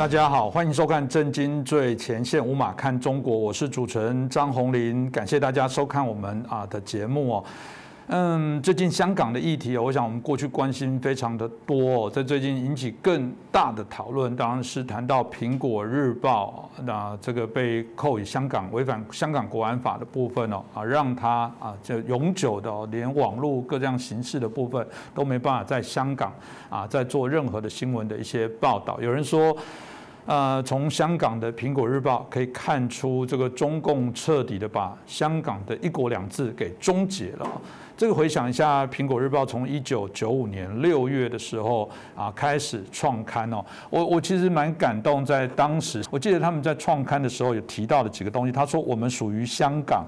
大家好，欢迎收看《震惊最前线》，无马看中国，我是主持人张宏林，感谢大家收看我们啊的节目哦。嗯，最近香港的议题，我想我们过去关心非常的多，在最近引起更大的讨论，当然是谈到《苹果日报》那这个被扣以香港违反香港国安法的部分哦，啊，让他啊就永久的连网络各样形式的部分都没办法在香港啊再做任何的新闻的一些报道。有人说。呃，从香港的《苹果日报》可以看出，这个中共彻底的把香港的一国两制给终结了。这个回想一下，《苹果日报》从一九九五年六月的时候啊开始创刊哦，我我其实蛮感动，在当时，我记得他们在创刊的时候有提到的几个东西，他说我们属于香港。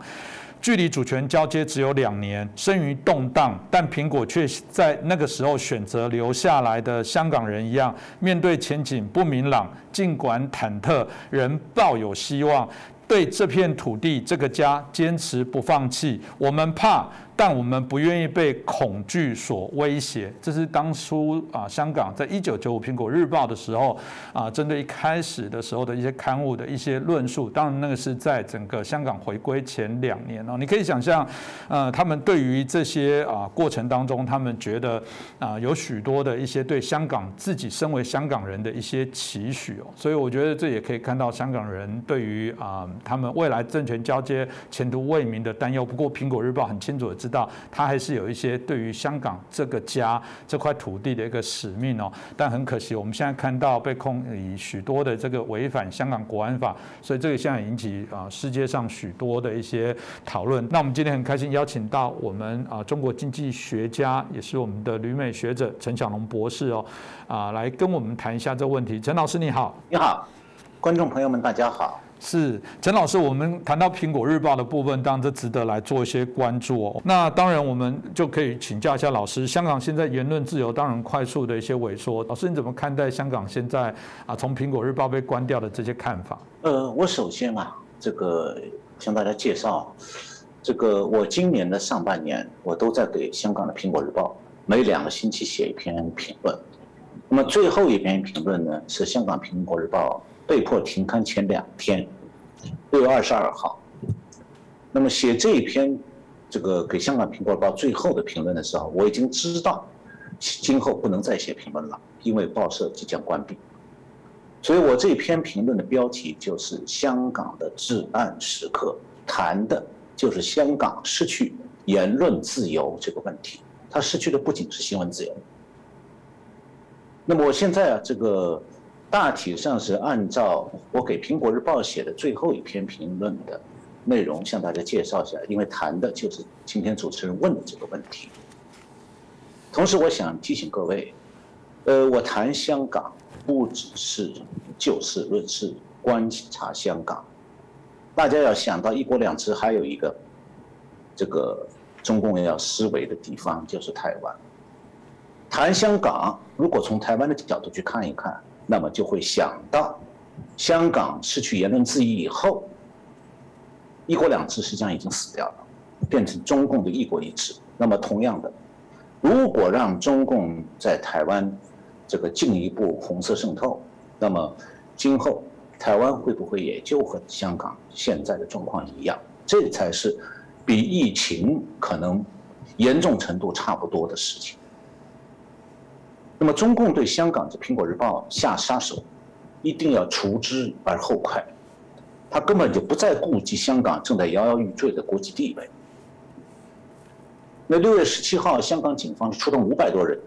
距离主权交接只有两年，生于动荡，但苹果却在那个时候选择留下来的香港人一样，面对前景不明朗，尽管忐忑，仍抱有希望，对这片土地、这个家坚持不放弃。我们怕。但我们不愿意被恐惧所威胁，这是当初啊，香港在一九九五苹果日报的时候啊，针对一开始的时候的一些刊物的一些论述。当然，那个是在整个香港回归前两年哦。你可以想象，呃，他们对于这些啊过程当中，他们觉得啊有许多的一些对香港自己身为香港人的一些期许哦。所以我觉得这也可以看到香港人对于啊他们未来政权交接前途未明的担忧。不过，苹果日报很清楚知。道他还是有一些对于香港这个家这块土地的一个使命哦，但很可惜，我们现在看到被控以许多的这个违反香港国安法，所以这个现在引起啊世界上许多的一些讨论。那我们今天很开心邀请到我们啊中国经济学家，也是我们的旅美学者陈小龙博士哦，啊来跟我们谈一下这个问题。陈老师你好，你好，观众朋友们大家好。是陈老师，我们谈到苹果日报的部分，当然这值得来做一些关注哦。那当然，我们就可以请教一下老师，香港现在言论自由当然快速的一些萎缩，老师你怎么看待香港现在啊从苹果日报被关掉的这些看法？呃，我首先啊，这个向大家介绍，这个我今年的上半年，我都在给香港的苹果日报每两个星期写一篇评论。那么最后一篇评论呢，是香港苹果日报。被迫停刊前两天，六月二十二号。那么写这一篇，这个给香港苹果日报最后的评论的时候，我已经知道，今后不能再写评论了，因为报社即将关闭。所以我这篇评论的标题就是《香港的至暗时刻》，谈的就是香港失去言论自由这个问题。它失去的不仅是新闻自由。那么我现在啊，这个。大体上是按照我给《苹果日报》写的最后一篇评论的内容向大家介绍一下，因为谈的就是今天主持人问的这个问题。同时，我想提醒各位，呃，我谈香港不只是就事论事、观察香港，大家要想到“一国两制”还有一个这个中共要思维的地方就是台湾。谈香港，如果从台湾的角度去看一看。那么就会想到，香港失去言论自由以后，一国两制实际上已经死掉了，变成中共的一国一制。那么同样的，如果让中共在台湾这个进一步红色渗透，那么今后台湾会不会也就和香港现在的状况一样？这才是比疫情可能严重程度差不多的事情。那么，中共对香港的《苹果日报》下杀手，一定要除之而后快。他根本就不再顾及香港正在摇摇欲坠的国际地位。那六月十七号，香港警方出动五百多人，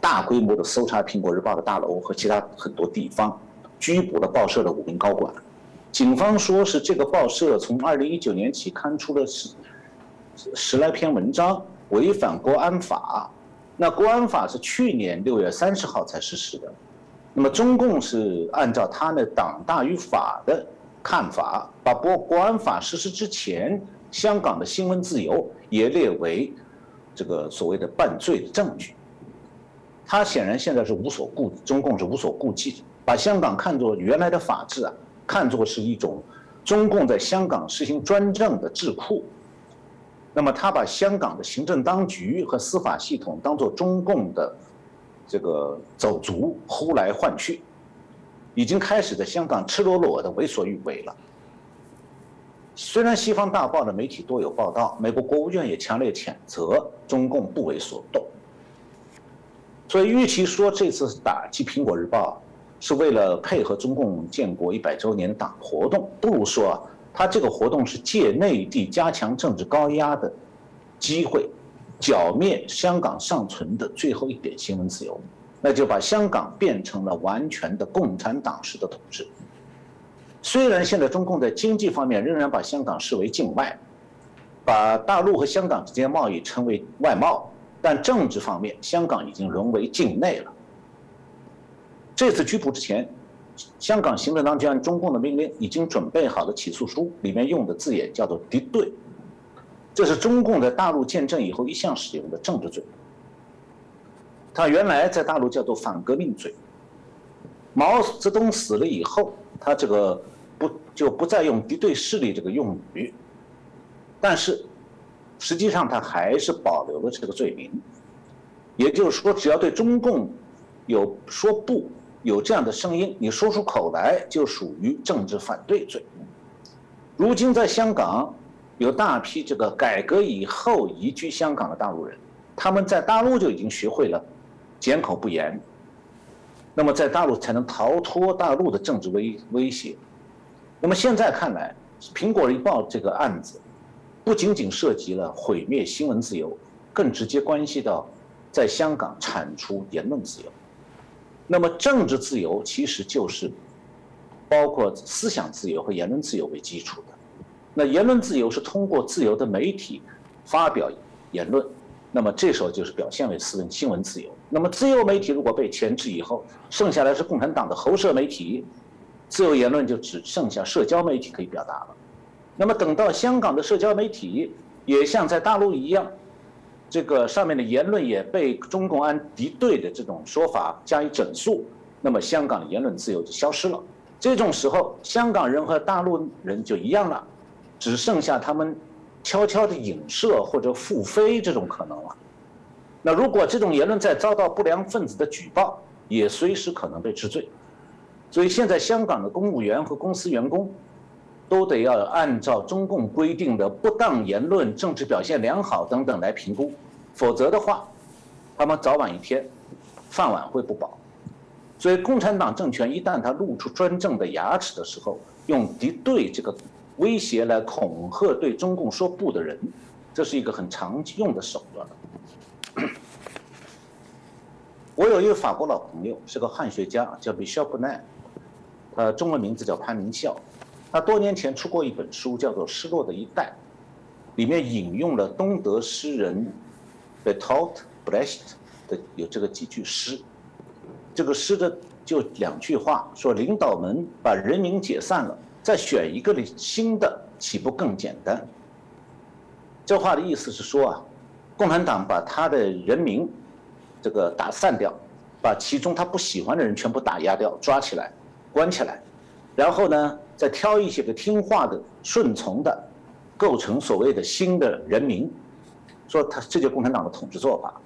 大规模的搜查《苹果日报》的大楼和其他很多地方，拘捕了报社的五名高管。警方说是这个报社从二零一九年起刊出了十十来篇文章，违反国安法。那国安法是去年六月三十号才实施的，那么中共是按照他的党大于法的看法，把国国安法实施之前香港的新闻自由也列为这个所谓的犯罪的证据。他显然现在是无所顾，中共是无所顾忌，把香港看作原来的法治啊，看作是一种中共在香港实行专政的智库。那么他把香港的行政当局和司法系统当做中共的这个走卒，呼来唤去。已经开始在香港赤裸裸的为所欲为了。虽然西方大报的媒体多有报道，美国国务院也强烈谴责中共不为所动。所以，与其说这次打击《苹果日报》是为了配合中共建国一百周年党活动，不如说，他这个活动是借内地加强政治高压的机会，剿灭香港尚存的最后一点新闻自由，那就把香港变成了完全的共产党式的统治。虽然现在中共在经济方面仍然把香港视为境外，把大陆和香港之间贸易称为外贸。但政治方面，香港已经沦为境内了。这次拘捕之前，香港行政当局按中共的命令已经准备好的起诉书，里面用的字眼叫做“敌对”，这是中共在大陆建政以后一向使用的政治罪。他原来在大陆叫做反革命罪。毛泽东死了以后，他这个不就不再用“敌对势力”这个用语，但是。实际上，他还是保留了这个罪名，也就是说，只要对中共有说不，有这样的声音，你说出口来，就属于政治反对罪。如今在香港，有大批这个改革以后移居香港的大陆人，他们在大陆就已经学会了缄口不言，那么在大陆才能逃脱大陆的政治威威胁。那么现在看来，《苹果日报》这个案子。不仅仅涉及了毁灭新闻自由，更直接关系到在香港铲除言论自由。那么政治自由其实就是包括思想自由和言论自由为基础的。那言论自由是通过自由的媒体发表言论，那么这时候就是表现为私文新闻自由。那么自由媒体如果被钳制以后，剩下来是共产党的喉舌媒体，自由言论就只剩下社交媒体可以表达了。那么等到香港的社交媒体也像在大陆一样，这个上面的言论也被中共安敌对的这种说法加以整肃，那么香港的言论自由就消失了。这种时候，香港人和大陆人就一样了，只剩下他们悄悄的影射或者复飞这种可能了。那如果这种言论再遭到不良分子的举报，也随时可能被治罪。所以现在香港的公务员和公司员工。都得要按照中共规定的不当言论、政治表现良好等等来评估，否则的话，他们早晚一天饭碗会不保。所以，共产党政权一旦他露出专政的牙齿的时候，用敌对这个威胁来恐吓对中共说不的人，这是一个很常用的手段。我有一个法国老朋友，是个汉学家，叫 Michel b o n n 他中文名字叫潘明孝。他多年前出过一本书，叫做《失落的一代》，里面引用了东德诗人 Bertolt Brecht 的有这个几句诗。这个诗的就两句话，说领导们把人民解散了，再选一个新的，岂不更简单？这话的意思是说啊，共产党把他的人民这个打散掉，把其中他不喜欢的人全部打压掉，抓起来，关起来，然后呢？再挑一些个听话的、顺从的，构成所谓的新的人民，说他这就共产党的统治做法。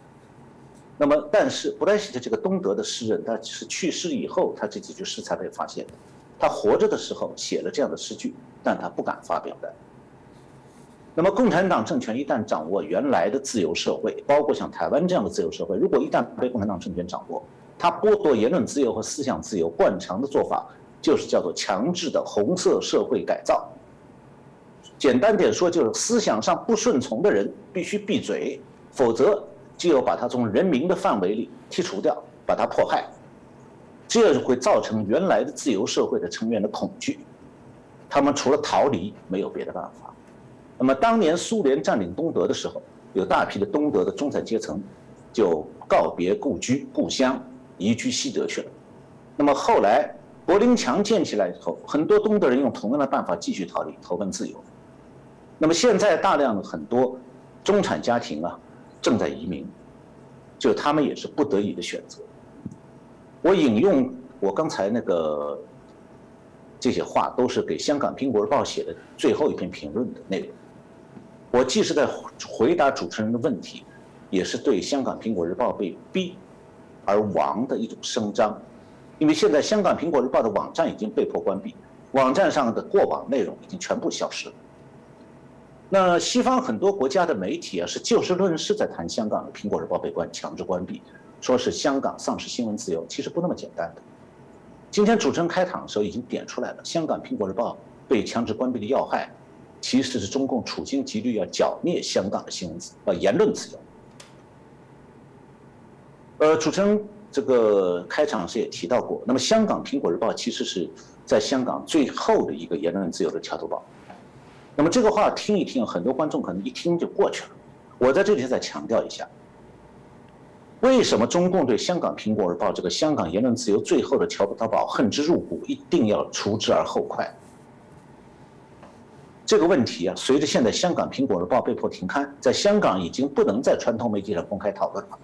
那么，但是布莱希特这个东德的诗人，他是去世以后，他这几句诗才被发现的。他活着的时候写了这样的诗句，但他不敢发表的。那么，共产党政权一旦掌握原来的自由社会，包括像台湾这样的自由社会，如果一旦被共产党政权掌握，他剥夺言论自由和思想自由，惯常的做法。就是叫做强制的红色社会改造。简单点说，就是思想上不顺从的人必须闭嘴，否则就要把他从人民的范围里剔除掉，把他迫害。这会造成原来的自由社会的成员的恐惧，他们除了逃离没有别的办法。那么当年苏联占领东德的时候，有大批的东德的中产阶层就告别故居故乡，移居西德去了。那么后来。柏林墙建起来以后，很多东德人用同样的办法继续逃离，投奔自由。那么现在大量的很多中产家庭啊，正在移民，就他们也是不得已的选择。我引用我刚才那个这些话，都是给香港《苹果日报》写的最后一篇评论的内容。我既是在回答主持人的问题，也是对香港《苹果日报》被逼而亡的一种声张。因为现在香港《苹果日报》的网站已经被迫关闭，网站上的过往内容已经全部消失了。那西方很多国家的媒体啊，是就事论事在谈香港的《苹果日报》被关强制关闭，说是香港丧失新闻自由，其实不那么简单的。今天主持人开场的时候已经点出来了，香港《苹果日报》被强制关闭的要害，其实是中共处心积虑要剿灭香港的新闻自呃言论自由。呃，主持人这个开场时也提到过，那么香港《苹果日报》其实是在香港最后的一个言论自由的桥头堡。那么这个话听一听，很多观众可能一听就过去了。我在这里再强调一下，为什么中共对香港《苹果日报》这个香港言论自由最后的桥头堡恨之入骨，一定要除之而后快？这个问题啊，随着现在香港《苹果日报》被迫停刊，在香港已经不能在传统媒体上公开讨论了。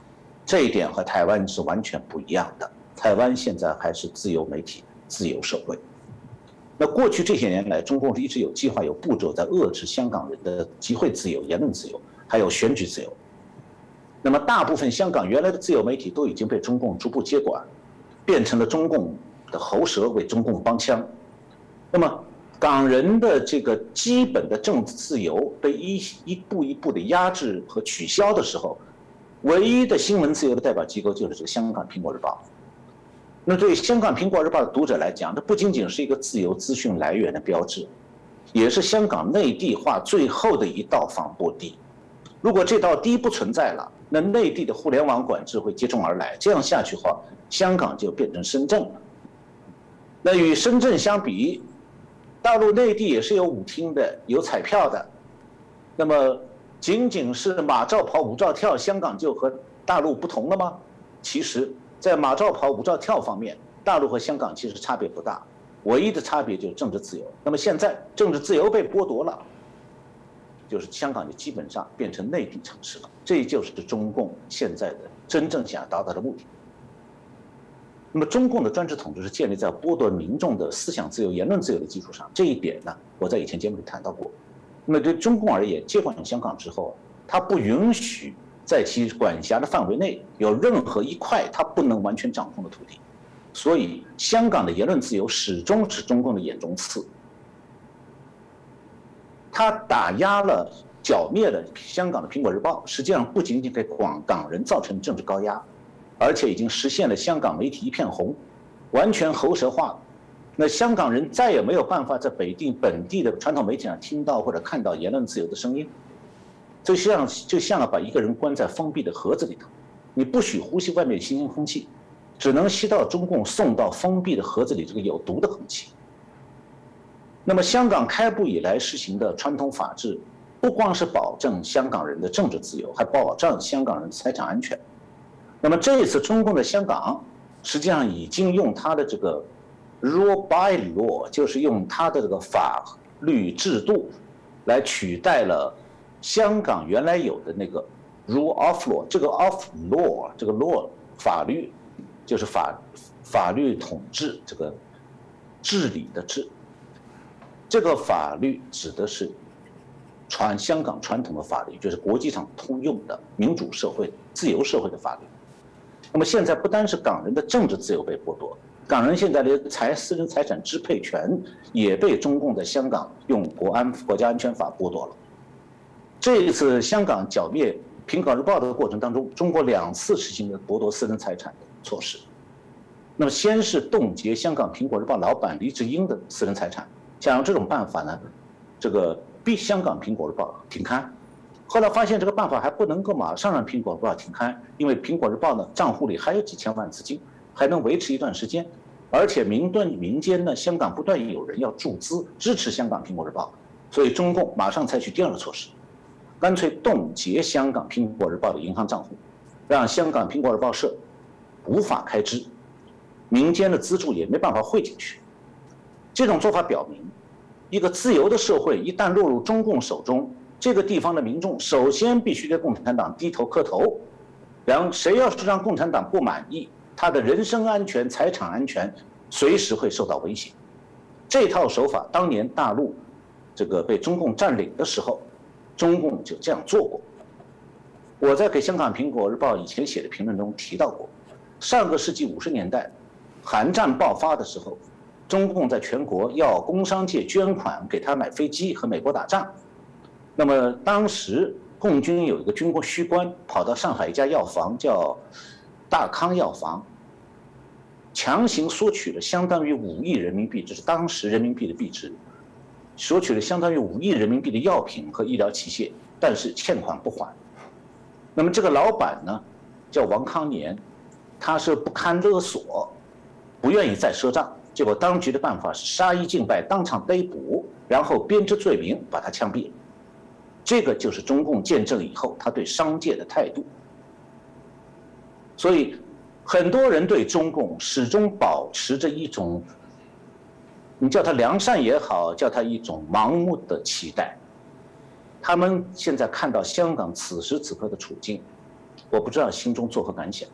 这一点和台湾是完全不一样的。台湾现在还是自由媒体、自由社会。那过去这些年来，中共是一直有计划、有步骤在遏制香港人的集会自由、言论自由，还有选举自由。那么，大部分香港原来的自由媒体都已经被中共逐步接管，变成了中共的喉舌，为中共帮腔。那么，港人的这个基本的政治自由被一一步一步的压制和取消的时候。唯一的新闻自由的代表机构就是这个香港《苹果日报》。那对香港《苹果日报》的读者来讲，这不仅仅是一个自由资讯来源的标志，也是香港内地化最后的一道防波堤。如果这道堤不存在了，那内地的互联网管制会接踵而来。这样下去的话，香港就变成深圳了。那与深圳相比，大陆内地也是有舞厅的，有彩票的。那么。仅仅是马照跑，舞照跳，香港就和大陆不同了吗？其实，在马照跑，舞照跳方面，大陆和香港其实差别不大，唯一的差别就是政治自由。那么现在政治自由被剥夺了，就是香港就基本上变成内地城市了。这就是中共现在的真正想要达到的目的。那么中共的专制统治是建立在剥夺民众的思想自由、言论自由的基础上，这一点呢，我在以前节目里谈到过。那么对中共而言，接管香港之后，他不允许在其管辖的范围内有任何一块他不能完全掌控的土地，所以香港的言论自由始终是中共的眼中刺。他打压了、剿灭了香港的《苹果日报》，实际上不仅仅给广港人造成政治高压，而且已经实现了香港媒体一片红，完全喉舌化。那香港人再也没有办法在北地本地的传统媒体上听到或者看到言论自由的声音，就像就像把一个人关在封闭的盒子里头，你不许呼吸外面新鲜空气，只能吸到中共送到封闭的盒子里这个有毒的空气。那么香港开埠以来实行的传统法治，不光是保证香港人的政治自由，还保障香港人财产安全。那么这一次中共的香港，实际上已经用他的这个。Rule by law 就是用他的这个法律制度来取代了香港原来有的那个 rule of law。这个 of law 这个 law 法律就是法法律统治这个治理的治。这个法律指的是传香港传统的法律，就是国际上通用的民主社会、自由社会的法律。那么现在不单是港人的政治自由被剥夺。港人现在的财私人财产支配权也被中共在香港用国安国家安全法剥夺了。这一次香港剿灭《苹果日报》的过程当中，中国两次实行了剥夺私人财产的措施。那么，先是冻结香港《苹果日报》老板黎智英的私人财产，想用这种办法呢，这个逼香港《苹果日报》停刊。后来发现这个办法还不能够马上让《苹果日报》停刊，因为《苹果日报》呢账户里还有几千万资金，还能维持一段时间。而且民盾民间呢，香港不断有人要注资支持香港《苹果日报》，所以中共马上采取第二个措施，干脆冻结香港《苹果日报》的银行账户，让香港《苹果日报》社无法开支，民间的资助也没办法汇进去。这种做法表明，一个自由的社会一旦落入中共手中，这个地方的民众首先必须对共产党低头磕头，然后谁要是让共产党不满意。他的人身安全、财产安全随时会受到威胁。这套手法当年大陆这个被中共占领的时候，中共就这样做过。我在给香港《苹果日报》以前写的评论中提到过，上个世纪五十年代，韩战爆发的时候，中共在全国要工商界捐款给他买飞机和美国打仗。那么当时共军有一个军工需官跑到上海一家药房，叫大康药房，强行索取了相当于五亿人民币，这是当时人民币的币值，索取了相当于五亿人民币的药品和医疗器械，但是欠款不还。那么这个老板呢，叫王康年，他是不堪勒索。不愿意再赊账，结果当局的办法是杀一儆百，当场逮捕，然后编织罪名把他枪毙。这个就是中共建政以后他对商界的态度。所以，很多人对中共始终保持着一种，你叫他良善也好，叫他一种盲目的期待。他们现在看到香港此时此刻的处境，我不知道心中作何感想。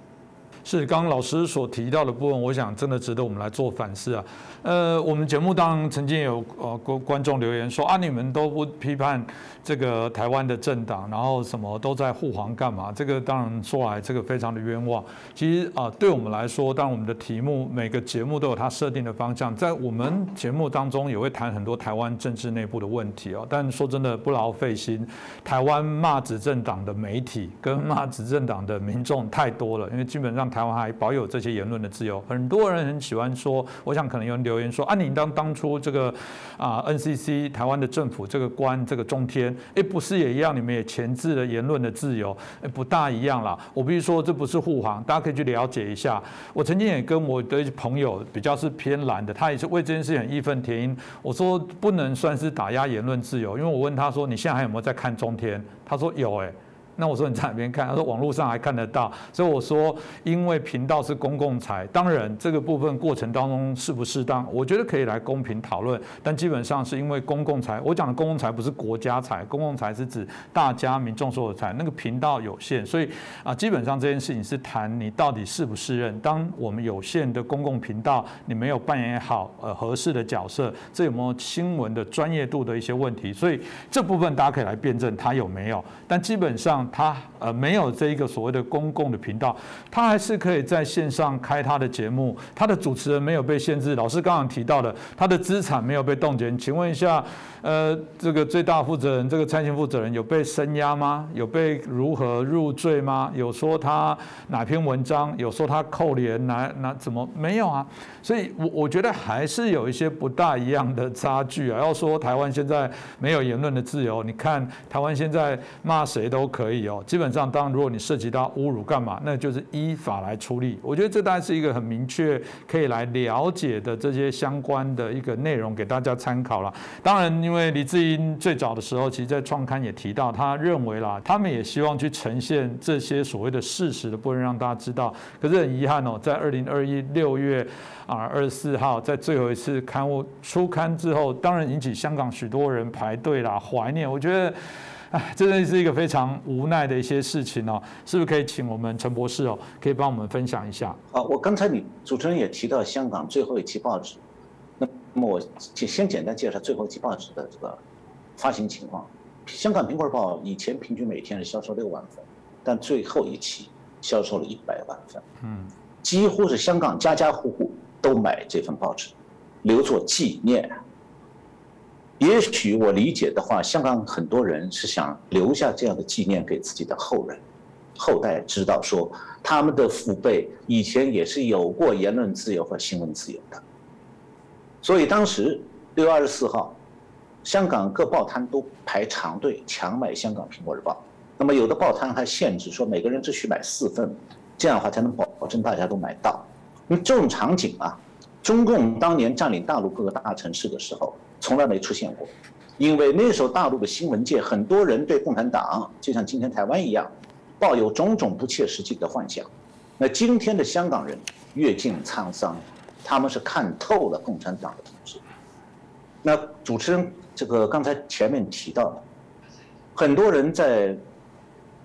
是刚刚老师所提到的部分，我想真的值得我们来做反思啊。呃，我们节目当中曾经有呃观观众留言说啊，你们都不批判这个台湾的政党，然后什么都在护航干嘛？这个当然说来这个非常的冤枉。其实啊，对我们来说，当然我们的题目每个节目都有它设定的方向，在我们节目当中也会谈很多台湾政治内部的问题哦。但说真的不劳费心，台湾骂执政党的媒体跟骂执政党的民众太多了，因为基本上。台湾还保有这些言论的自由，很多人很喜欢说，我想可能有人留言说，啊，你当当初这个啊，NCC 台湾的政府这个官这个中天，哎，不是也一样，你们也钳制了言论的自由，哎，不大一样啦。我必须说，这不是护航，大家可以去了解一下。我曾经也跟我的朋友比较是偏蓝的，他也是为这件事很义愤填膺。我说不能算是打压言论自由，因为我问他说，你现在还有没有在看中天？他说有，哎。那我说你在哪边看？他说网络上还看得到。所以我说，因为频道是公共财，当然这个部分过程当中适不适当，我觉得可以来公平讨论。但基本上是因为公共财，我讲的公共财不是国家财，公共财是指大家民众所有财。那个频道有限，所以啊，基本上这件事情是谈你到底适不适任。当我们有限的公共频道，你没有扮演好呃合适的角色，这有没有新闻的专业度的一些问题？所以这部分大家可以来辩证它有没有。但基本上。他呃没有这一个所谓的公共的频道，他还是可以在线上开他的节目，他的主持人没有被限制。老师刚刚提到的，他的资产没有被冻结。请问一下，呃，这个最大负责人，这个蔡姓负责人有被声压吗？有被如何入罪吗？有说他哪篇文章？有说他扣连哪哪怎么没有啊？所以，我我觉得还是有一些不大一样的差距啊。要说台湾现在没有言论的自由，你看台湾现在骂谁都可以。有基本上，当然，如果你涉及到侮辱干嘛，那就是依法来处理。我觉得这大概是一个很明确可以来了解的这些相关的一个内容，给大家参考了。当然，因为李志英最早的时候，其实在创刊也提到，他认为啦，他们也希望去呈现这些所谓的事实的部分，让大家知道。可是很遗憾哦，在二零二一六月啊二十四号，在最后一次刊物出刊之后，当然引起香港许多人排队啦，怀念。我觉得。哎，真的是一个非常无奈的一些事情哦，是不是可以请我们陈博士哦，可以帮我们分享一下？啊，我刚才你主持人也提到香港最后一期报纸，那那么我先先简单介绍最后一期报纸的这个发行情况。香港苹果日报以前平均每天是销售六万份，但最后一期销售了一百万份，嗯，几乎是香港家家户户都买这份报纸，留作纪念。也许我理解的话，香港很多人是想留下这样的纪念给自己的后人，后代知道说他们的父辈以前也是有过言论自由和新闻自由的。所以当时六月二十四号，香港各报摊都排长队抢买《香港苹果日报》，那么有的报摊还限制说每个人只需买四份，这样的话才能保证大家都买到。因为这种场景啊，中共当年占领大陆各个大城市的时候。从来没出现过，因为那时候大陆的新闻界很多人对共产党就像今天台湾一样，抱有种种不切实际的幻想。那今天的香港人阅尽沧桑，他们是看透了共产党的统治。那主持人这个刚才前面提到的，很多人在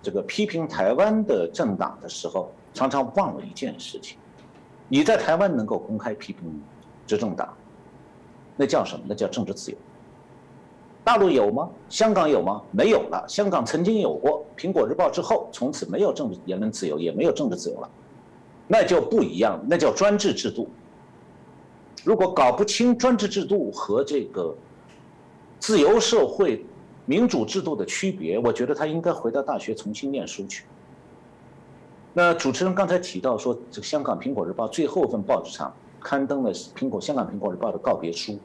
这个批评台湾的政党的时候，常常忘了一件事情：你在台湾能够公开批评执政党。那叫什么？那叫政治自由。大陆有吗？香港有吗？没有了。香港曾经有过《苹果日报》之后，从此没有政治言论自由，也没有政治自由了。那就不一样，那叫专制制度。如果搞不清专制制度和这个自由社会、民主制度的区别，我觉得他应该回到大学重新念书去。那主持人刚才提到说，这香港《苹果日报》最后一份报纸上刊登了苹果香港《苹果日报》的告别书。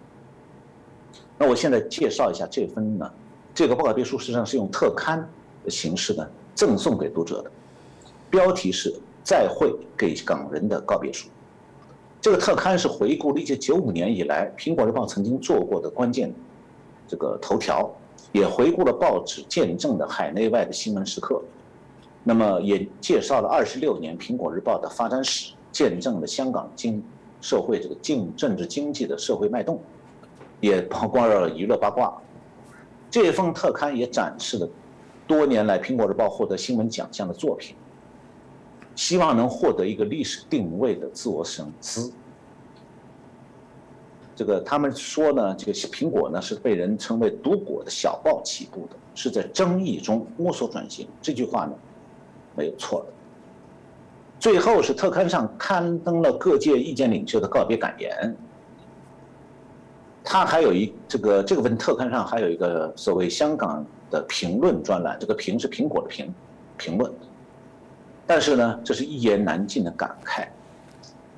那我现在介绍一下这份呢，这个告别书实际上是用特刊的形式呢赠送给读者的，标题是“再会给港人的告别书”。这个特刊是回顾了一九九五年以来《苹果日报》曾经做过的关键这个头条，也回顾了报纸见证的海内外的新闻时刻。那么也介绍了二十六年《苹果日报》的发展史，见证了香港经社会这个经政治经济的社会脉动，也曝光了娱乐八卦。这份特刊也展示了多年来《苹果日报》获得新闻奖项的作品，希望能获得一个历史定位的自我审思。这个他们说呢，这个苹果呢是被人称为“毒果”的小报起步的，是在争议中摸索转型。这句话呢？没有错的。最后是特刊上刊登了各界意见领袖的告别感言。他还有一这个这个份特刊上还有一个所谓香港的评论专栏，这个评是苹果的评，评论。但是呢，这是一言难尽的感慨。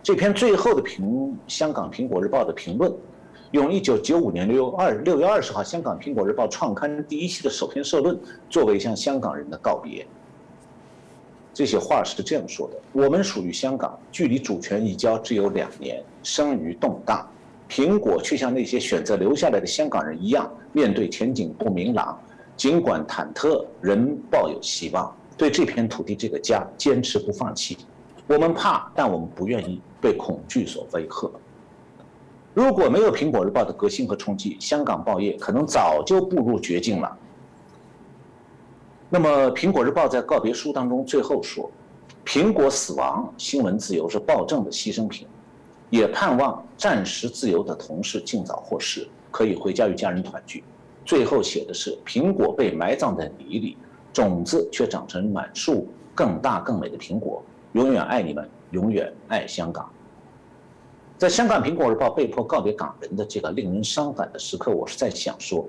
这篇最后的评，香港苹果日报的评论，用一九九五年六二六月二十号香港苹果日报创刊第一期的首篇社论，作为向香港人的告别。这些话是这样说的：我们属于香港，距离主权移交只有两年，生于动荡。苹果却像那些选择留下来的香港人一样，面对前景不明朗，尽管忐忑，仍抱有希望，对这片土地、这个家坚持不放弃。我们怕，但我们不愿意被恐惧所威吓。如果没有《苹果日报》的革新和冲击，香港报业可能早就步入绝境了。那么，《苹果日报》在告别书当中最后说：“苹果死亡，新闻自由是暴政的牺牲品，也盼望暂时自由的同事尽早获释，可以回家与家人团聚。”最后写的是：“苹果被埋葬在泥里，种子却长成满树更大更美的苹果。永远爱你们，永远爱香港。”在香港《苹果日报》被迫告别港人的这个令人伤感的时刻，我是在想说。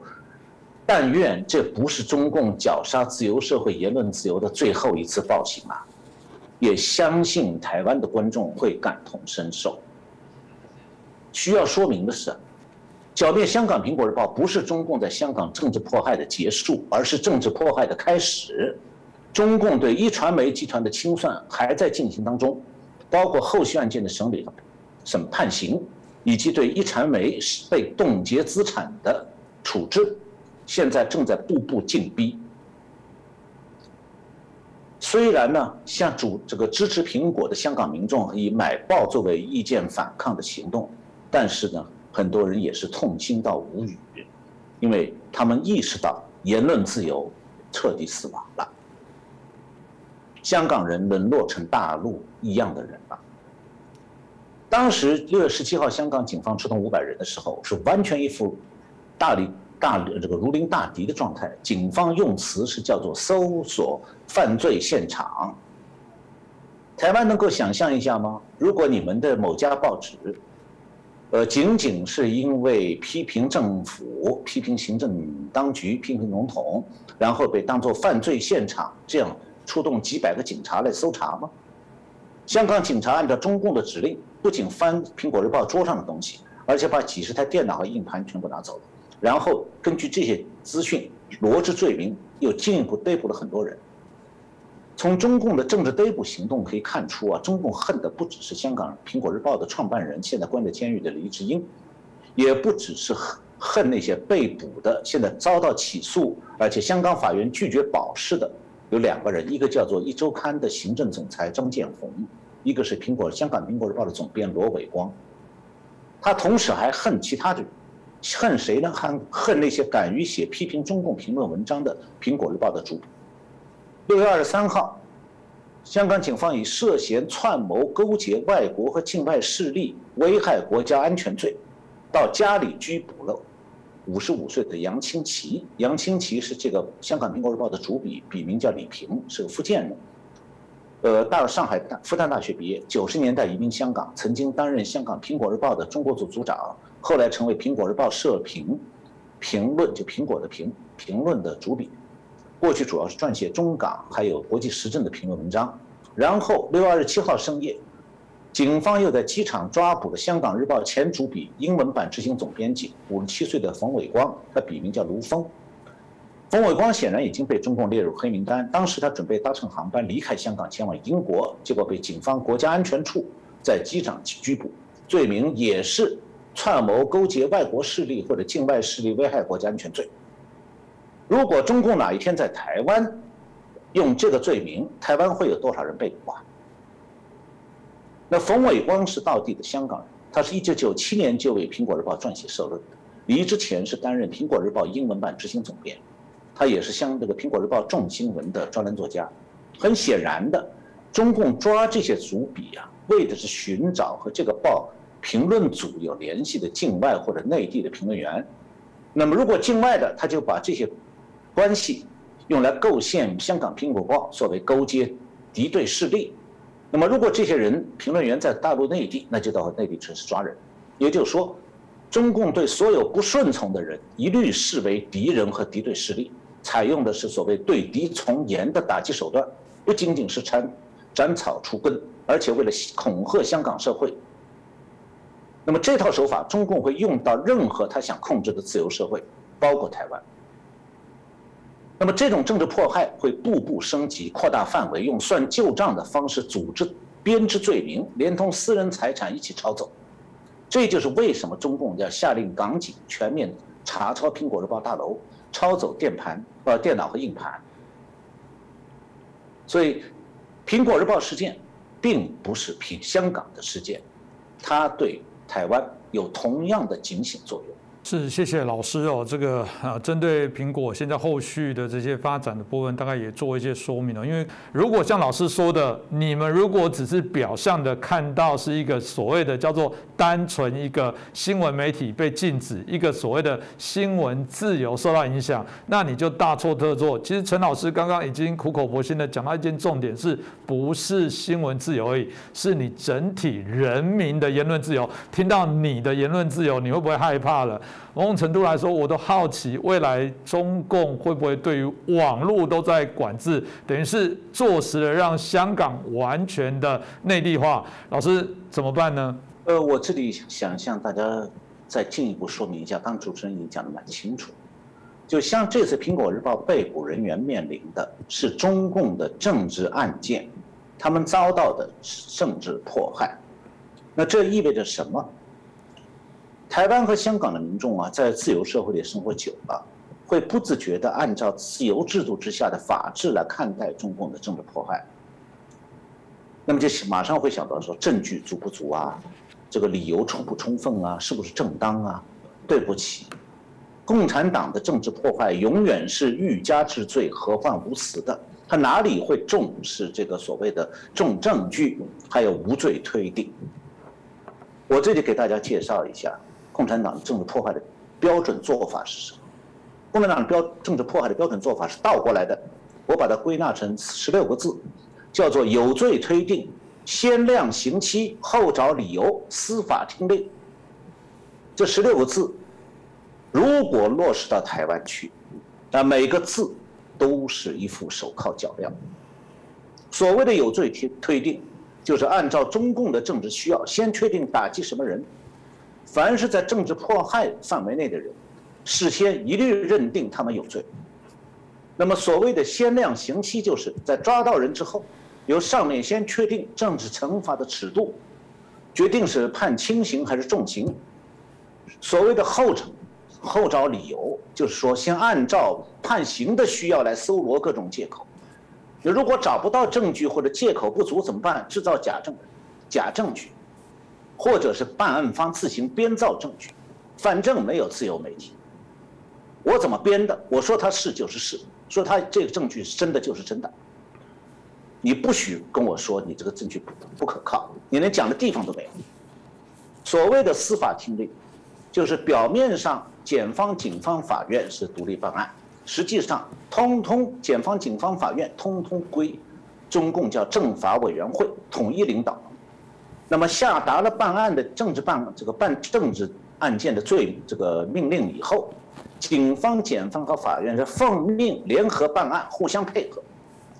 但愿这不是中共绞杀自由社会言论自由的最后一次暴行啊！也相信台湾的观众会感同身受。需要说明的是，剿灭香港《苹果日报》不是中共在香港政治迫害的结束，而是政治迫害的开始。中共对一传媒集团的清算还在进行当中，包括后续案件的审理、审判刑，以及对一传媒被冻结资产的处置。现在正在步步紧逼。虽然呢，像主这个支持苹果的香港民众以买报作为意见反抗的行动，但是呢，很多人也是痛心到无语，因为他们意识到言论自由彻底死亡了，香港人沦落成大陆一样的人了。当时六月十七号，香港警方出动五百人的时候，是完全一副大力。大这个如临大敌的状态，警方用词是叫做搜索犯罪现场。台湾能够想象一下吗？如果你们的某家报纸，呃，仅仅是因为批评政府、批评行政当局、批评总统，然后被当作犯罪现场，这样出动几百个警察来搜查吗？香港警察按照中共的指令，不仅翻《苹果日报》桌上的东西，而且把几十台电脑和硬盘全部拿走了。然后根据这些资讯罗织罪名，又进一步逮捕了很多人。从中共的政治逮捕行动可以看出啊，中共恨的不只是香港《苹果日报》的创办人，现在关在监狱的黎智英，也不只是恨恨那些被捕的、现在遭到起诉，而且香港法院拒绝保释的有两个人，一个叫做《一周刊》的行政总裁张建宏，一个是苹果香港《苹果日报》的总编罗伟光。他同时还恨其他的人。恨谁呢？恨恨那些敢于写批评中共评论文章的《苹果日报》的主笔。六月二十三号，香港警方以涉嫌串谋勾结外国和境外势力危害国家安全罪，到家里拘捕了五十五岁的杨清奇。杨清奇是这个香港《苹果日报》的主笔，笔名叫李平，是个福建人。呃，到上海大复旦大学毕业，九十年代移民香港，曾经担任香港《苹果日报》的中国组组长，后来成为《苹果日报》社评评论就苹果的评评论的主笔。过去主要是撰写中港还有国际时政的评论文章。然后六月二十七号深夜，警方又在机场抓捕了《香港日报》前主笔、英文版执行总编辑五十七岁的冯伟光，他笔名叫卢峰。冯伟光显然已经被中共列入黑名单。当时他准备搭乘航班离开香港前往英国，结果被警方国家安全处在机场拘捕，罪名也是串谋勾结外国势力或者境外势力危害国家安全罪。如果中共哪一天在台湾用这个罪名，台湾会有多少人被捕啊？那冯伟光是道地的香港人，他是一九九七年就为《苹果日报》撰写社论，离之前是担任《苹果日报》英文版执行总编。他也是香这个《苹果日报》重新闻的专栏作家，很显然的，中共抓这些主笔啊，为的是寻找和这个报评论组有联系的境外或者内地的评论员。那么，如果境外的，他就把这些关系用来构陷香港《苹果报》，作为勾结敌对势力。那么，如果这些人评论员在大陆内地，那就到内地城市抓人。也就是说，中共对所有不顺从的人，一律视为敌人和敌对势力。采用的是所谓对敌从严的打击手段，不仅仅是斩斩草除根，而且为了恐吓香港社会。那么这套手法，中共会用到任何他想控制的自由社会，包括台湾。那么这种政治迫害会步步升级、扩大范围，用算旧账的方式组织编织罪名，连同私人财产一起抄走。这就是为什么中共要下令港警全面查抄《苹果日报》大楼。抄走电盘、呃电脑和硬盘，所以《苹果日报》事件并不是凭香港的事件，它对台湾有同样的警醒作用。是，谢谢老师哦。这个啊，针对苹果现在后续的这些发展的部分，大概也做一些说明了。因为如果像老师说的，你们如果只是表象的看到是一个所谓的叫做单纯一个新闻媒体被禁止，一个所谓的新闻自由受到影响，那你就大错特错。其实陈老师刚刚已经苦口婆心的讲到一件重点，是不是新闻自由而已，是你整体人民的言论自由。听到你的言论自由，你会不会害怕了？某种程度来说，我都好奇未来中共会不会对于网络都在管制，等于是坐实了让香港完全的内地化。老师怎么办呢？呃，我这里想向大家再进一步说明一下，刚主持人已经讲的蛮清楚。就像这次《苹果日报》被捕人员面临的是中共的政治案件，他们遭到的政治迫害，那这意味着什么？台湾和香港的民众啊，在自由社会里生活久了，会不自觉地按照自由制度之下的法治来看待中共的政治迫害。那么就马上会想到说，证据足不足啊？这个理由充不充分啊？是不是正当啊？对不起，共产党的政治破坏永远是欲加之罪，何患无辞的。他哪里会重视这个所谓的重证据，还有无罪推定？我这里给大家介绍一下。共产党政治破坏的标准做法是什么？共产党标政治破坏的标准做法是倒过来的，我把它归纳成十六个字，叫做有罪推定，先量刑期，后找理由，司法听令。这十六个字，如果落实到台湾去，那每个字都是一副手铐脚镣。所谓的有罪推推定，就是按照中共的政治需要，先确定打击什么人。凡是在政治迫害范围内的人，事先一律认定他们有罪。那么所谓的先量刑期，就是在抓到人之后，由上面先确定政治惩罚的尺度，决定是判轻刑还是重刑。所谓的后惩，后找理由，就是说先按照判刑的需要来搜罗各种借口。如果找不到证据或者借口不足怎么办？制造假证，假证据。或者是办案方自行编造证据，反正没有自由媒体，我怎么编的？我说他是就是是，说他这个证据是真的就是真的。你不许跟我说你这个证据不不可靠，你连讲的地方都没有。所谓的司法听令，就是表面上检方、警方、法院是独立办案，实际上通通检方、警方、法院通通归中共叫政法委员会统一领导。那么下达了办案的政治办这个办政治案件的罪这个命令以后，警方、检方和法院是奉命联合办案，互相配合，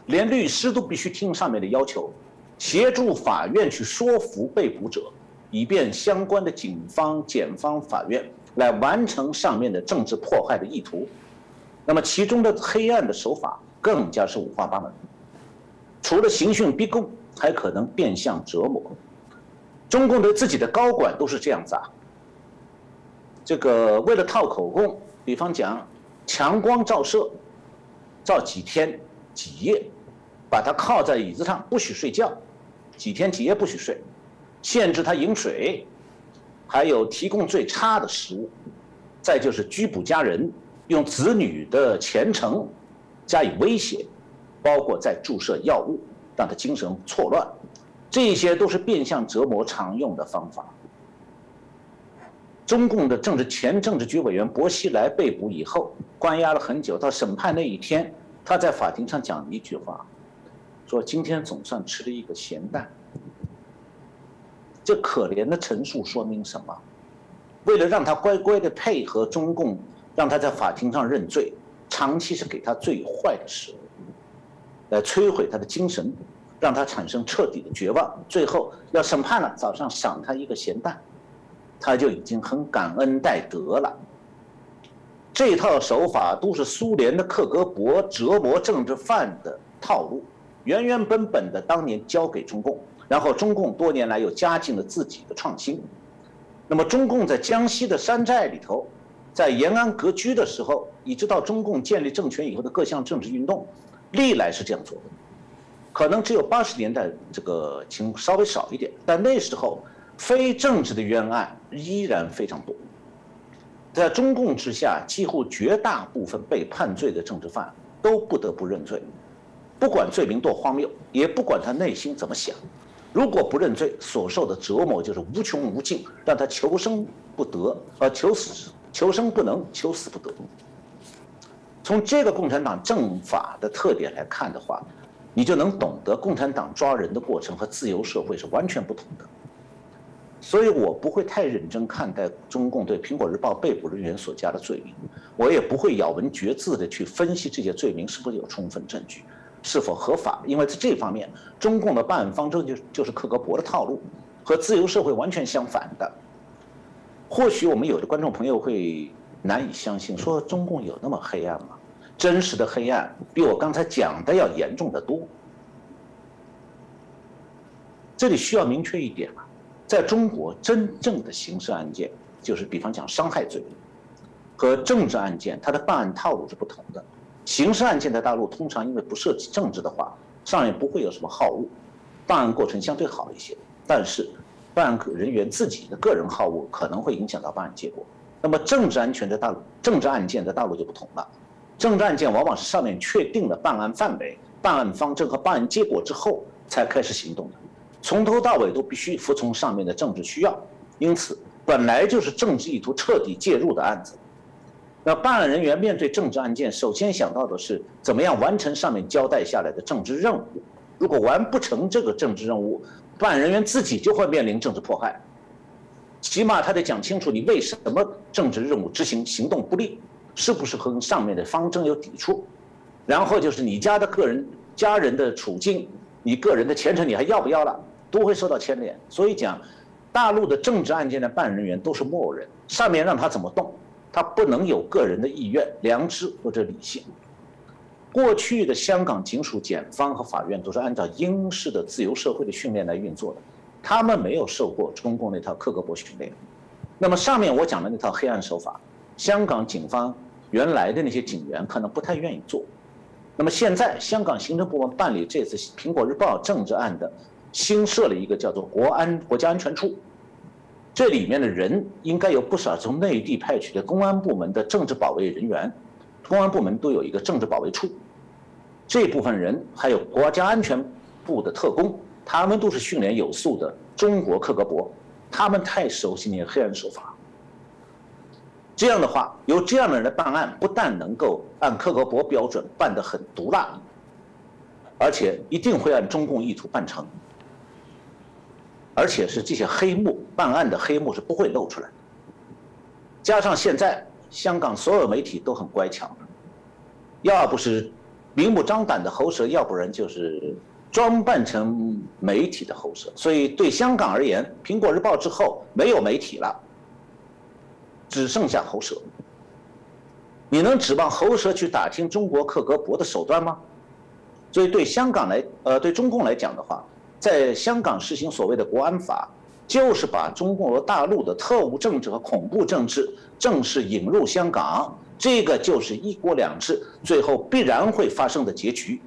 连律师都必须听上面的要求，协助法院去说服被捕者，以便相关的警方、检方、法院来完成上面的政治迫害的意图。那么其中的黑暗的手法更加是五花八门，除了刑讯逼供，还可能变相折磨。中共对自己的高管都是这样子啊，这个为了套口供，比方讲强光照射，照几天几夜，把他靠在椅子上不许睡觉，几天几夜不许睡，限制他饮水，还有提供最差的食物，再就是拘捕家人，用子女的前程加以威胁，包括在注射药物，让他精神错乱。这些都是变相折磨常用的方法。中共的政治前政治局委员薄熙来被捕以后，关押了很久，到审判那一天，他在法庭上讲了一句话，说：“今天总算吃了一个咸蛋。”这可怜的陈述说明什么？为了让他乖乖的配合中共，让他在法庭上认罪，长期是给他最坏的食物，来摧毁他的精神。让他产生彻底的绝望，最后要审判了，早上赏他一个咸蛋，他就已经很感恩戴德了。这套手法都是苏联的克格勃折磨政治犯的套路，原原本本的当年交给中共，然后中共多年来又加进了自己的创新。那么中共在江西的山寨里头，在延安割据的时候，一直到中共建立政权以后的各项政治运动，历来是这样做的。可能只有八十年代这个情稍微少一点，但那时候非政治的冤案依然非常多。在中共之下，几乎绝大部分被判罪的政治犯都不得不认罪，不管罪名多荒谬，也不管他内心怎么想，如果不认罪，所受的折磨就是无穷无尽，让他求生不得，呃，求死求生不能，求死不得。从这个共产党政法的特点来看的话。你就能懂得共产党抓人的过程和自由社会是完全不同的，所以我不会太认真看待中共对《苹果日报》被捕人员所加的罪名，我也不会咬文嚼字的去分析这些罪名是不是有充分证据，是否合法，因为在这方面，中共的办案方针就就是克格勃的套路，和自由社会完全相反的。或许我们有的观众朋友会难以相信，说中共有那么黑暗吗？真实的黑暗比我刚才讲的要严重的多。这里需要明确一点啊，在中国真正的刑事案件，就是比方讲伤害罪，和政治案件它的办案套路是不同的。刑事案件在大陆通常因为不涉及政治的话，上面不会有什么好恶，办案过程相对好一些。但是办案人员自己的个人好恶可能会影响到办案结果。那么政治安全在大陆，政治案件在大陆就不同了。政治案件往往是上面确定了办案范围、办案方针和办案结果之后才开始行动的，从头到尾都必须服从上面的政治需要，因此本来就是政治意图彻底介入的案子。那办案人员面对政治案件，首先想到的是怎么样完成上面交代下来的政治任务。如果完不成这个政治任务，办案人员自己就会面临政治迫害。起码他得讲清楚你为什么政治任务执行行动不利。是不是和上面的方针有抵触？然后就是你家的个人家人的处境，你个人的前程你还要不要了，都会受到牵连。所以讲，大陆的政治案件的办案人员都是木偶人，上面让他怎么动，他不能有个人的意愿、良知或者理性。过去的香港警署、检方和法院都是按照英式的自由社会的训练来运作的，他们没有受过中共那套克格勃训练。那么上面我讲的那套黑暗手法，香港警方。原来的那些警员可能不太愿意做，那么现在香港行政部门办理这次《苹果日报》政治案的，新设了一个叫做国安国家安全处，这里面的人应该有不少从内地派去的公安部门的政治保卫人员，公安部门都有一个政治保卫处，这部分人还有国家安全部的特工，他们都是训练有素的中国克格勃，他们太熟悉那些黑暗手法。这样的话，由这样的人来办案，不但能够按克格勃标准办得很毒辣，而且一定会按中共意图办成，而且是这些黑幕办案的黑幕是不会露出来。加上现在香港所有媒体都很乖巧，要不是明目张胆的喉舌，要不然就是装扮成媒体的喉舌。所以对香港而言，《苹果日报》之后没有媒体了，只剩下喉舌。你能指望喉舌去打听中国克格勃的手段吗？所以对香港来，呃，对中共来讲的话，在香港实行所谓的国安法，就是把中国大陆的特务政治和恐怖政治正式引入香港，这个就是一国两制最后必然会发生的结局。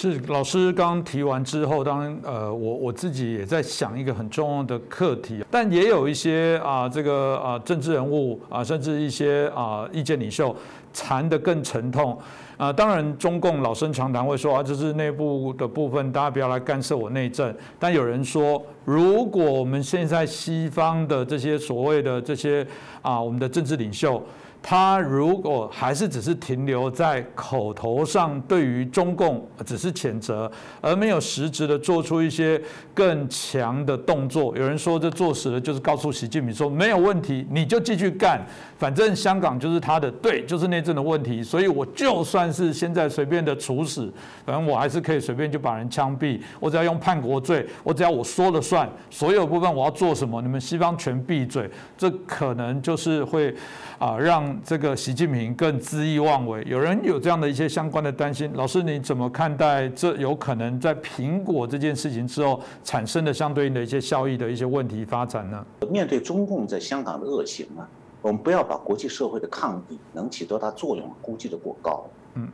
是老师刚提完之后，当然，呃，我我自己也在想一个很重要的课题，但也有一些啊，这个啊政治人物啊，甚至一些啊意见领袖缠得更沉痛啊。当然，中共老生常谈会说啊，这是内部的部分，大家不要来干涉我内政。但有人说，如果我们现在西方的这些所谓的这些啊，我们的政治领袖。他如果还是只是停留在口头上，对于中共只是谴责，而没有实质的做出一些更强的动作，有人说这做死了就是告诉习近平说没有问题，你就继续干，反正香港就是他的，对，就是内政的问题，所以我就算是现在随便的处死，反正我还是可以随便就把人枪毙，我只要用叛国罪，我只要我说了算，所有部分我要做什么，你们西方全闭嘴，这可能就是会啊让。这个习近平更恣意妄为，有人有这样的一些相关的担心。老师，你怎么看待这有可能在苹果这件事情之后产生的相对应的一些效益的一些问题发展呢？面对中共在香港的恶行啊，我们不要把国际社会的抗议能起多大作用估计的过高。嗯，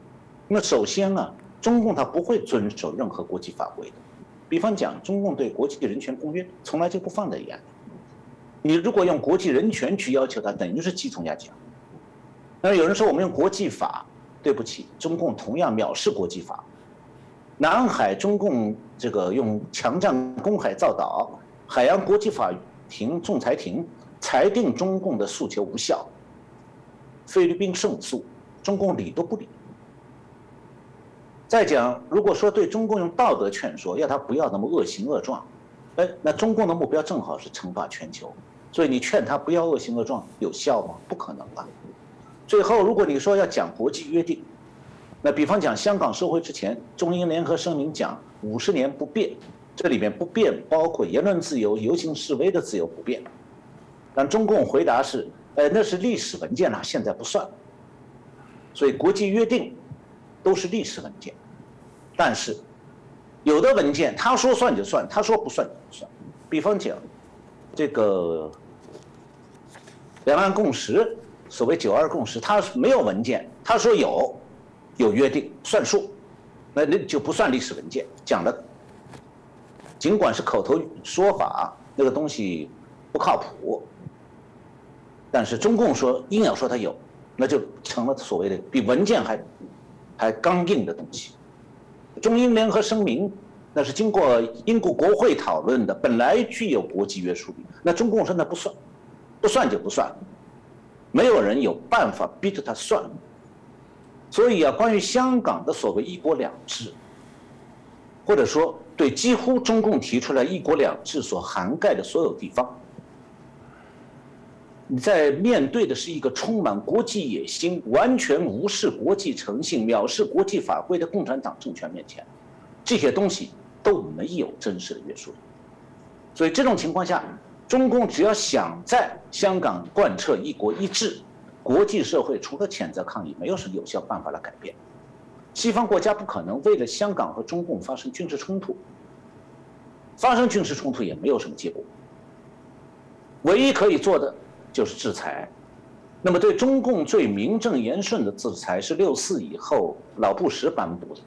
那首先呢，中共它不会遵守任何国际法规的，比方讲，中共对国际人权公约从来就不放在眼里。你如果用国际人权去要求他，等于是鸡同鸭讲。那有人说我们用国际法，对不起，中共同样藐视国际法。南海中共这个用强占公海造岛，海洋国际法庭仲裁庭裁定中共的诉求无效。菲律宾胜诉，中共理都不理。再讲，如果说对中共用道德劝说，要他不要那么恶行恶状，哎，那中共的目标正好是称霸全球，所以你劝他不要恶行恶状有效吗？不可能吧。最后，如果你说要讲国际约定，那比方讲香港收回之前，中英联合声明讲五十年不变，这里面不变包括言论自由、游行示威的自由不变。但中共回答是，呃，那是历史文件了，现在不算。所以国际约定都是历史文件，但是有的文件他说算就算，他说不算就不算。比方讲这个两岸共识。所谓“九二共识”，他没有文件，他说有，有约定算数，那那就不算历史文件。讲的，尽管是口头说法，那个东西不靠谱，但是中共说硬要说他有，那就成了所谓的比文件还还刚硬的东西。中英联合声明那是经过英国国会讨论的，本来具有国际约束力，那中共说那不算，不算就不算。没有人有办法逼着他算，所以啊，关于香港的所谓“一国两制”，或者说对几乎中共提出来“一国两制”所涵盖的所有地方，你在面对的是一个充满国际野心、完全无视国际诚信、藐视国际法规的共产党政权面前，这些东西都没有真实的约束力。所以这种情况下。中共只要想在香港贯彻一国一制，国际社会除了谴责抗议，没有什么有效办法来改变。西方国家不可能为了香港和中共发生军事冲突，发生军事冲突也没有什么结果。唯一可以做的就是制裁。那么对中共最名正言顺的制裁是六四以后老布什颁布的，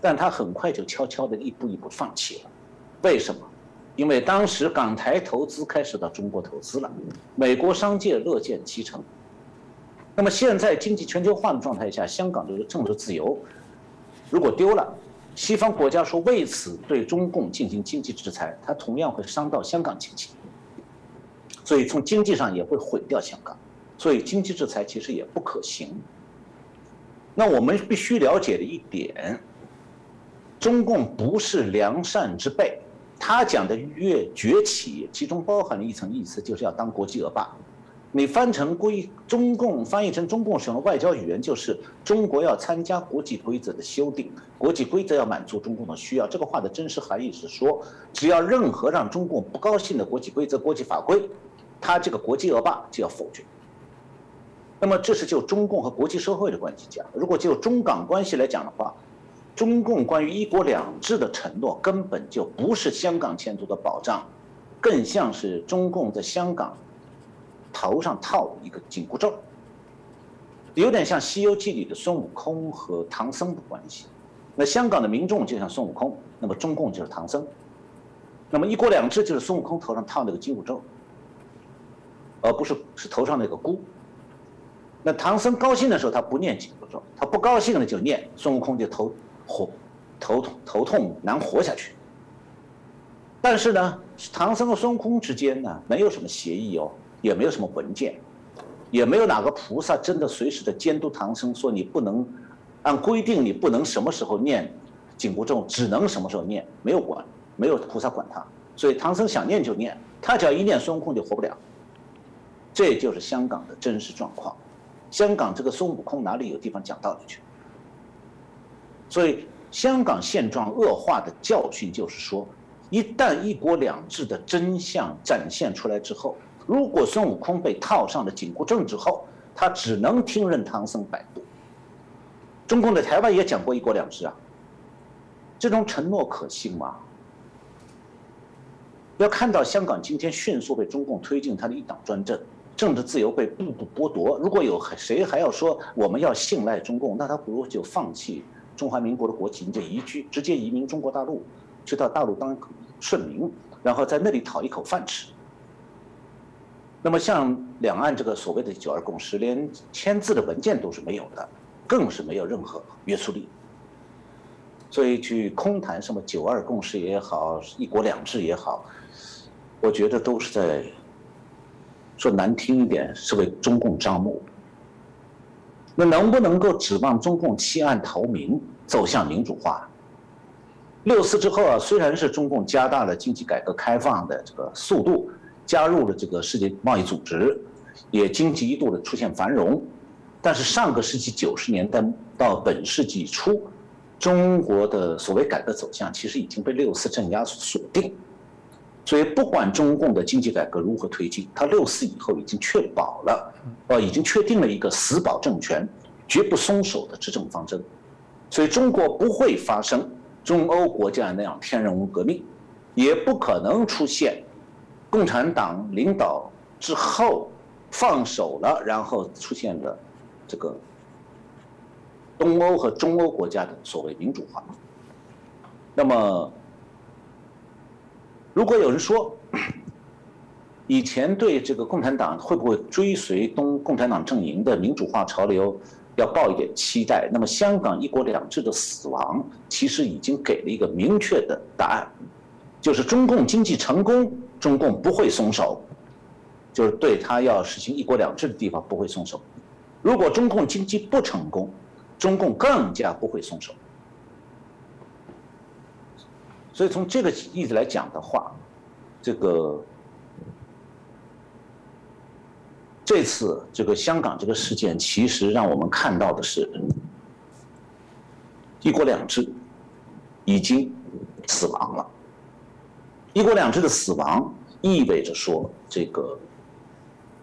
但他很快就悄悄地一步一步放弃了。为什么？因为当时港台投资开始到中国投资了，美国商界乐见其成。那么现在经济全球化的状态下，香港这个政治自由如果丢了，西方国家说为此对中共进行经济制裁，它同样会伤到香港经济，所以从经济上也会毁掉香港，所以经济制裁其实也不可行。那我们必须了解的一点，中共不是良善之辈，他讲的越崛起，其中包含了一层意思，就是要当国际恶霸。你翻成归中共翻译成中共使用的外交语言，就是中国要参加国际规则的修订，国际规则要满足中共的需要。这个话的真实含义是说，只要任何让中共不高兴的国际规则、国际法规，他这个国际恶霸就要否决。那么这是就中共和国际社会的关系讲。如果就中港关系来讲的话，中共关于一国两制的承诺根本就不是香港前途的保障，更像是中共在香港。头上套一个紧箍咒，有点像《西游记》里的孙悟空和唐僧的关系。那香港的民众就像孙悟空，那么中共就是唐僧。那么一国两制就是孙悟空头上套那个紧箍咒，而不是是头上那个箍。那唐僧高兴的时候他不念紧箍咒，他不高兴了就念，孙悟空就头活头痛头痛难活下去。但是呢，唐僧和孙悟空之间呢没有什么协议哦。也没有什么文件，也没有哪个菩萨真的随时的监督唐僧，说你不能按规定，你不能什么时候念紧箍咒，只能什么时候念，没有管，没有菩萨管他，所以唐僧想念就念，他只要一念，孙悟空就活不了。这就是香港的真实状况。香港这个孙悟空哪里有地方讲道理去？所以香港现状恶化的教训就是说，一旦一国两制的真相展现出来之后。如果孙悟空被套上了紧箍咒之后，他只能听任唐僧摆布。中共在台湾也讲过一国两制啊，这种承诺可信吗？要看到香港今天迅速被中共推进他的一党专政，政治自由被步步剥夺。如果有谁还要说我们要信赖中共，那他不如就放弃中华民国的国籍，你就移居，直接移民中国大陆，去到大陆当顺民，然后在那里讨一口饭吃。那么，像两岸这个所谓的“九二共识”，连签字的文件都是没有的，更是没有任何约束力。所以，去空谈什么“九二共识”也好，“一国两制”也好，我觉得都是在说难听一点，是为中共张目。那能不能够指望中共弃暗投明，走向民主化？六四之后啊，虽然是中共加大了经济改革开放的这个速度。加入了这个世界贸易组织，也经济一度的出现繁荣，但是上个世纪九十年代到本世纪初，中国的所谓改革走向其实已经被六四镇压锁定，所以不管中共的经济改革如何推进，它六四以后已经确保了，呃，已经确定了一个死保政权、绝不松手的执政方针，所以中国不会发生中欧国家那样天人无革命，也不可能出现。共产党领导之后放手了，然后出现了这个东欧和中欧国家的所谓民主化。那么，如果有人说，以前对这个共产党会不会追随东共产党阵营的民主化潮流要抱一点期待，那么香港一国两制的死亡其实已经给了一个明确的答案，就是中共经济成功。中共不会松手，就是对他要实行一国两制的地方不会松手。如果中共经济不成功，中共更加不会松手。所以从这个意思来讲的话，这个这次这个香港这个事件，其实让我们看到的是，一国两制已经死亡了。一国两制的死亡意味着说，这个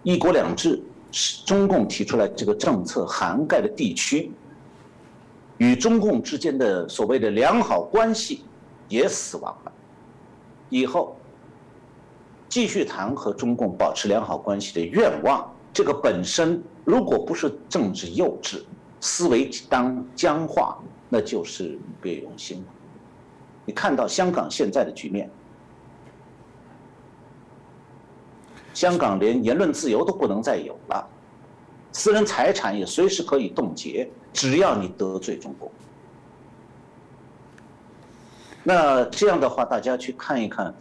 一国两制是中共提出来这个政策涵盖的地区，与中共之间的所谓的良好关系也死亡了。以后继续谈和中共保持良好关系的愿望，这个本身如果不是政治幼稚、思维当僵化，那就是别用心了。你看到香港现在的局面。香港连言论自由都不能再有了，私人财产也随时可以冻结，只要你得罪中共。那这样的话，大家去看一看，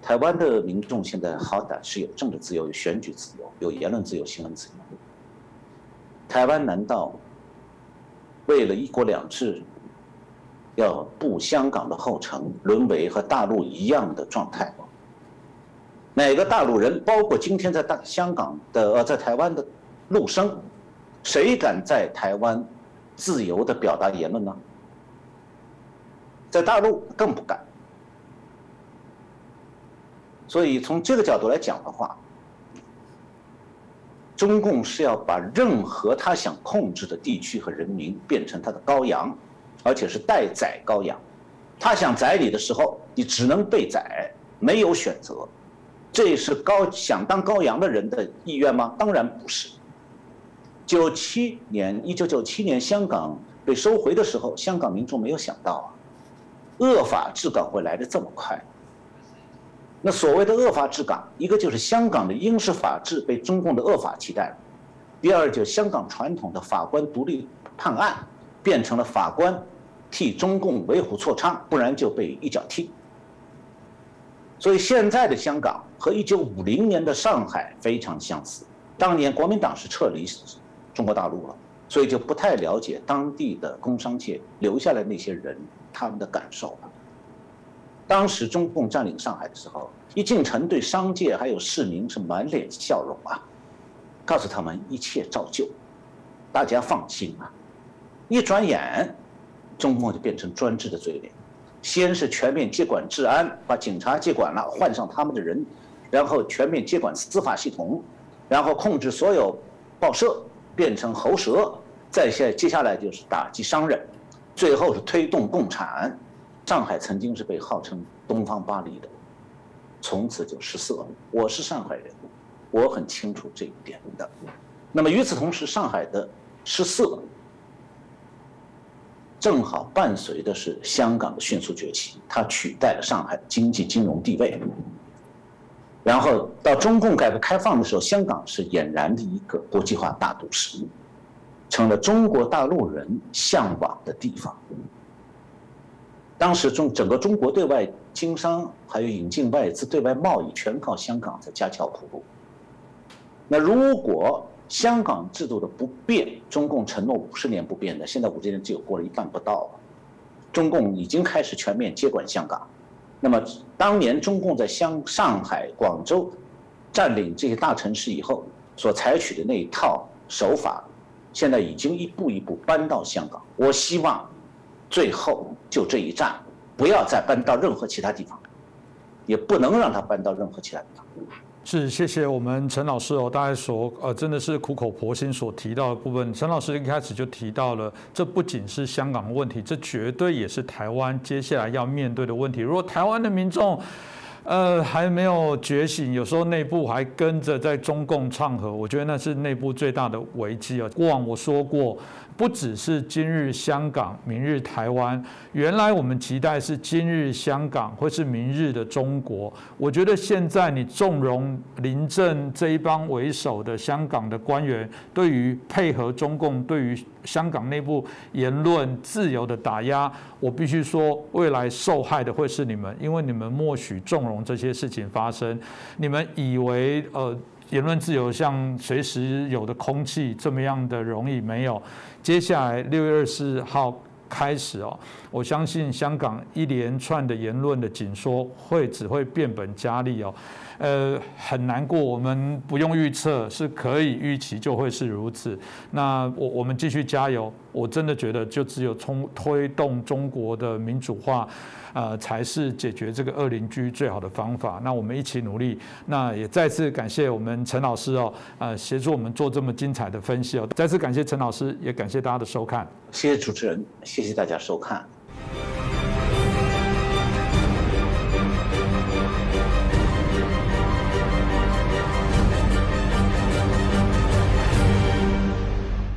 台湾的民众现在好歹是有政治自由、有选举自由、有言论自由、新闻自由。台湾难道为了一国两制要步香港的后尘，沦为和大陆一样的状态吗。哪个大陆人，包括今天在大香港的呃在台湾的陆生，谁敢在台湾自由的表达言论呢？在大陆更不敢。所以从这个角度来讲的话，中共是要把任何他想控制的地区和人民变成他的羔羊，而且是待宰羔羊。他想宰你的时候，你只能被宰，没有选择。这是高想当羔羊的人的意愿吗？当然不是。九七年，一九九七年香港被收回的时候，香港民众没有想到啊，恶法治港会来的这么快。那所谓的恶法治港，一个就是香港的英式法治被中共的恶法替代了，第二就香港传统的法官独立判案，变成了法官替中共为虎作伥，不然就被一脚踢。所以现在的香港和一九五零年的上海非常相似。当年国民党是撤离中国大陆了，所以就不太了解当地的工商界留下来那些人他们的感受了。当时中共占领上海的时候，一进城对商界还有市民是满脸笑容啊，告诉他们一切照旧，大家放心啊。一转眼，中共就变成专制的嘴脸。先是全面接管治安，把警察接管了，换上他们的人，然后全面接管司法系统，然后控制所有报社，变成喉舌，再下接下来就是打击商人，最后是推动共产。上海曾经是被号称东方巴黎的，从此就失色了。我是上海人，我很清楚这一点的。那么与此同时，上海的失色。正好伴随的是香港的迅速崛起，它取代了上海的经济金融地位。然后到中共改革开放的时候，香港是俨然的一个国际化大都市，成了中国大陆人向往的地方。当时中整个中国对外经商，还有引进外资、对外贸易，全靠香港在架桥铺路。那如果，香港制度的不变，中共承诺五十年不变的，现在五十年只有过了一半不到了。中共已经开始全面接管香港，那么当年中共在香上海、广州占领这些大城市以后所采取的那一套手法，现在已经一步一步搬到香港。我希望最后就这一站，不要再搬到任何其他地方，也不能让他搬到任何其他地方。是，谢谢我们陈老师哦。大概所呃，真的是苦口婆心所提到的部分。陈老师一开始就提到了，这不仅是香港问题，这绝对也是台湾接下来要面对的问题。如果台湾的民众，呃，还没有觉醒，有时候内部还跟着在中共唱和，我觉得那是内部最大的危机啊。过往我说过。不只是今日香港，明日台湾。原来我们期待是今日香港，或是明日的中国。我觉得现在你纵容林郑这一帮为首的香港的官员，对于配合中共，对于香港内部言论自由的打压，我必须说，未来受害的会是你们，因为你们默许纵容这些事情发生。你们以为呃？言论自由像随时有的空气这么样的容易没有？接下来六月二十四号开始哦，我相信香港一连串的言论的紧缩会只会变本加厉哦。呃，很难过，我们不用预测，是可以预期就会是如此。那我我们继续加油，我真的觉得就只有冲推动中国的民主化。呃，才是解决这个二邻居最好的方法。那我们一起努力。那也再次感谢我们陈老师哦，呃，协助我们做这么精彩的分析哦。再次感谢陈老师，也感谢大家的收看。谢谢主持人，谢谢大家收看。